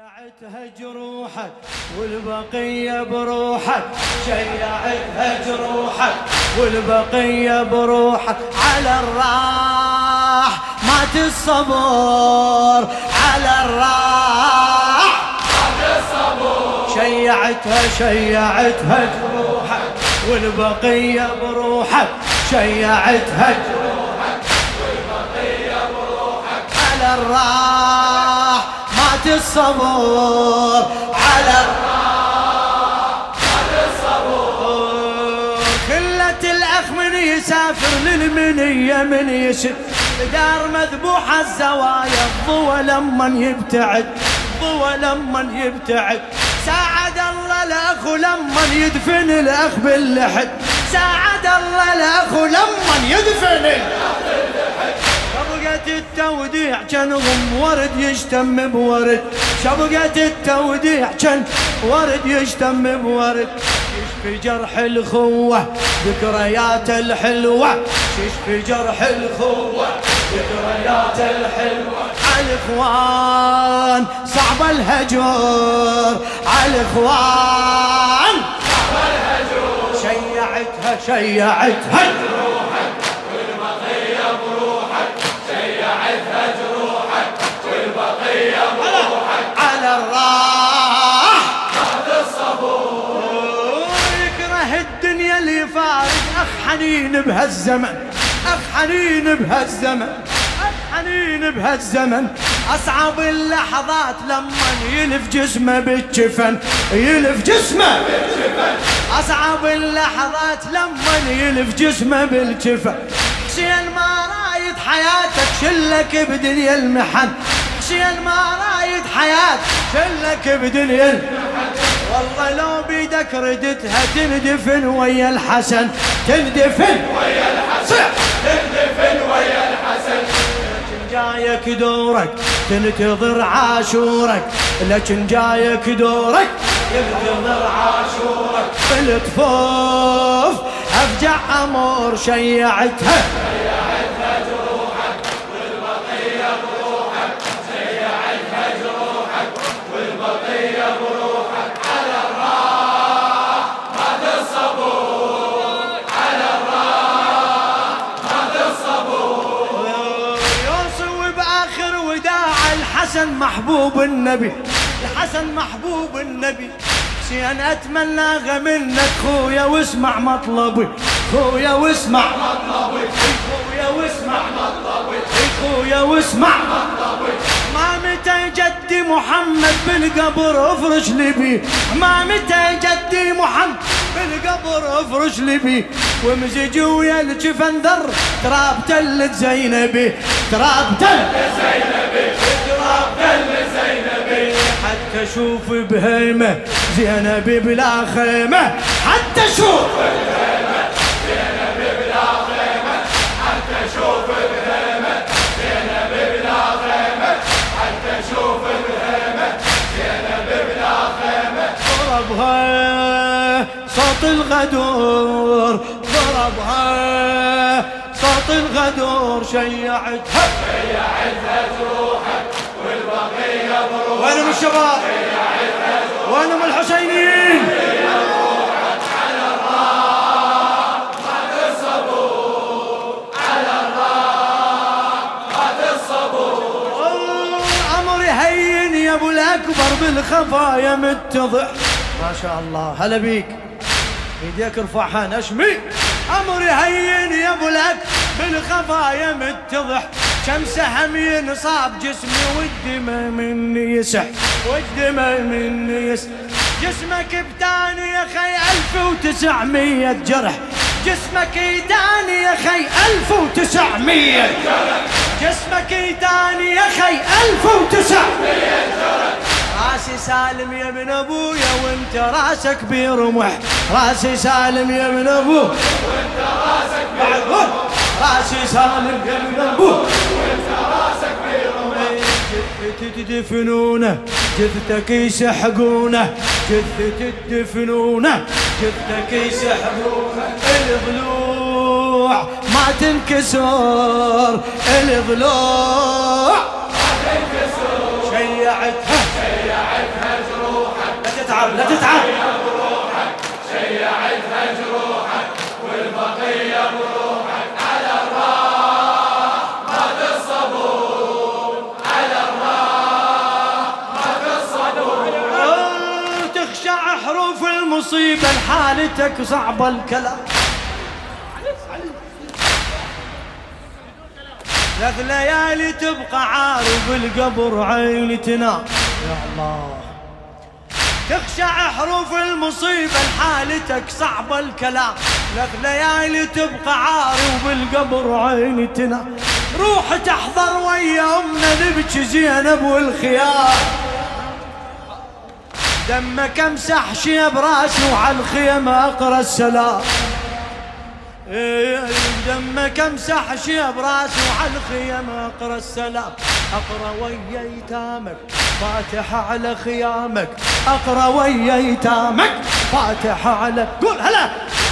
شيعتها جروحك والبقية بروحك شيعتها جروحك والبقية بروحك. على الراح مات الصبر على الراح مات الصبر شيعتها شيعتها جروحك والبقية بروحك شيعتها جروحك والبقية بروحك. على الراح الصبر على الأخ من يسافر للمنية من يشد دار مذبوحة الزوايا الضوى لما يبتعد ضوى لما يبتعد. ساعد الله الأخ لما يدفن الأخ باللحد ساعد الله الأخ لما يدفن الأخ. التوديع كان غم ورد يشتم بورد. شبقة التوديع كان ورد يشتم بورد. يشفي جرح الخوة ذكريات الحلوة. يشفي جرح الخوة ذكريات الحلوة. على الإخوان صعب الهجر على الإخوان صعب الهجر شيعتها شيعتها. اخ حنين بهالزمن اخ حنين بهالزمن اخ حنين بهالزمن. أصعب اللحظات لما يلف جسمه بالجفن يلف جسمه بالجفن. أصعب اللحظات لما يلف جسمه بالجفن. حسين ما رايد حياتك شلك بدنيا المحن. حسين ما رايد حياة شلك بدنيا المحن. والله لو بيدك ردتها تندفن ويا الحسن تندفن ويا الحسن تندفن ويا الحسن. لكن جايك دورك تنتظر عاشورك لكن جايك دورك تنتظر عاشورك. بالطفوف أفجع أمور شيعتها. الحسن محبوب النبي الحسن محبوب النبي. حسين أتمنى منك خويا واسمع مطلبي خويا واسمع مطلبي خويا واسمع مطلبي خويا واسمع مطلبي. ما متى جدي محمد بالقبر افرش لي ما متى جدي محمد بالقبر افرش لي بيه ومزج ويا الجفن ذر. تراب تلت زينبي تراب تلت زينبي تراب تلت زينبي حتى أشوف بهيمة زينبي بلا خيمة. حتى أشوف ضربها صوت الغدور ضربها صوت الغدور شيعتها شيعتها جروحك والبقية بروحك وين من الشباب؟ وين من الحسينيين؟ يا أبو الأكبر بالخفايا متضح ما شاء الله هلا بيك ايديك ارفعها نشمي أمر هين يا الاكبر بالخفايا متضح. كم سهم ينصاب جسمي والدمى مني يسح. والدمى مني يسح جسمك بتاني يا خي ألف وتسعمية جرح. جسمك يداني يا خي ألف وتسعمية جرح. جسمك يداني يا خي ألف وتسعمية جرح. راسي سالم يا ابن ابويا وانت راسك برمح راسي سالم يا ابن ابويا وانت راسك برمح راسي سالم يا ابن ابويا جثة تدفنونه جثتك يسحقونه. جثة تدفنونه جثتك يسحقونه. الضلوع ما تنكسر الضلوع شيعتها شيعتها جروحك لا تتعب لا تتعب. بروحك شيعتها جروحك والبقية بروحك على الراح ما الصبور على الراح ما الصبور تخشع حروف المصيبة لحالتك صعب الكلام. ثلاث ليالي تبقى عارف القبر عيني تنام. يا الله. تخشع حروف المصيبة لحالتك صعب الكلام. ثلاث ليالي تبقى عاري وبالقبر عيني تنام. روح تحضر ويا امنا نبكي زينب والخيار. دمك امسح شيب راسي وعلى الخيمة أقرأ السلام. دمك امسح شيب راسي وعلى الخيمة أقرأ السلام. أقرأ ويا ايتامك فاتحة على خيامك. أقرأ ويا ايتامك فاتحة على قول هلا.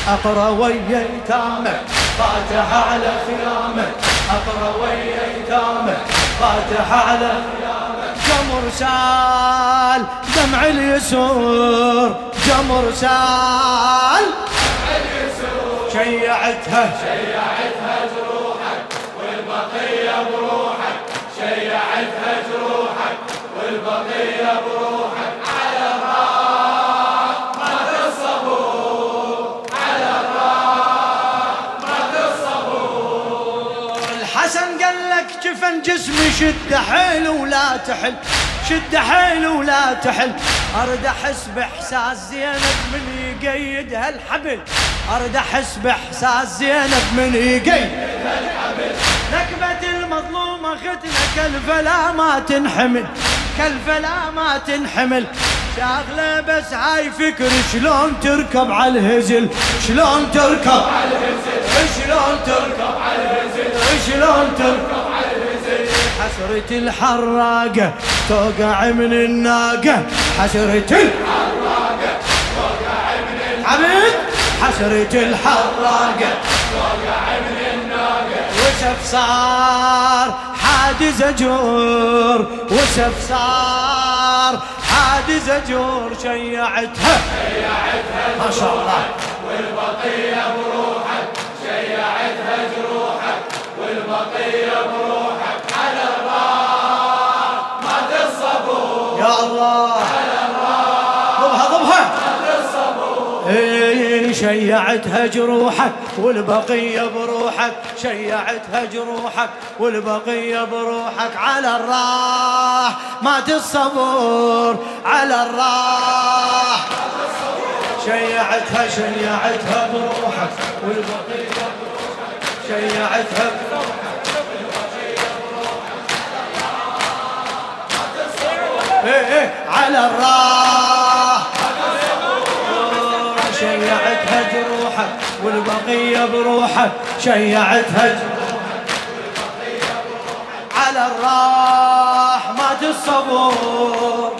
أقرأ ويا ايتامك فاتحة على خيامك. أقرأ ويا ايتامك فاتحة على جمر سال دمع اليسور. جمر سال شيعتها. شيعتها جروحك والبقية بروحك شيعتها جروحك والبقية بروحك على الراح ما الصبور على الراح ما الصبور الحسن قال لك جفن جسمي شد حيل ولا تحل. شد حيل ولا تحل. أرد أحس بإحساس زينب من يقيد هالحبل. أرد أحس بإحساس زينب من يقيد هالحبل. نكبة المظلومة ختنا كالفلا ما تنحمل. كالفلا ما تنحمل. شاغلة بس هاي فكر شلون تركب على الهزل؟ شلون تركب على الهزل؟ شلون تركب على الهزل؟ شلون تركب حسرة الحراقة توقع من الناقة. حسرة الحراقة توقع من حمد حسرة الحراقة توقع من الناقة. وشف صار حادث زجور وشف صار حادث زجور شيعتها. شيعتها ما شاء الله. والبقية بروحك شيعتها جروحك والبقية بروحك الله ضبها. ضبها شيعتها جروحك والبقية بروحك شيعتها جروحك والبقية بروحك. على الراح مات الصبور على الراح. شيعتها شيعتها بروحك والبقية بروحك شيعتها إيه على الراح. شيعتها جروحك والبقية بروحك شيعتها جروحك على الراح مات الصبور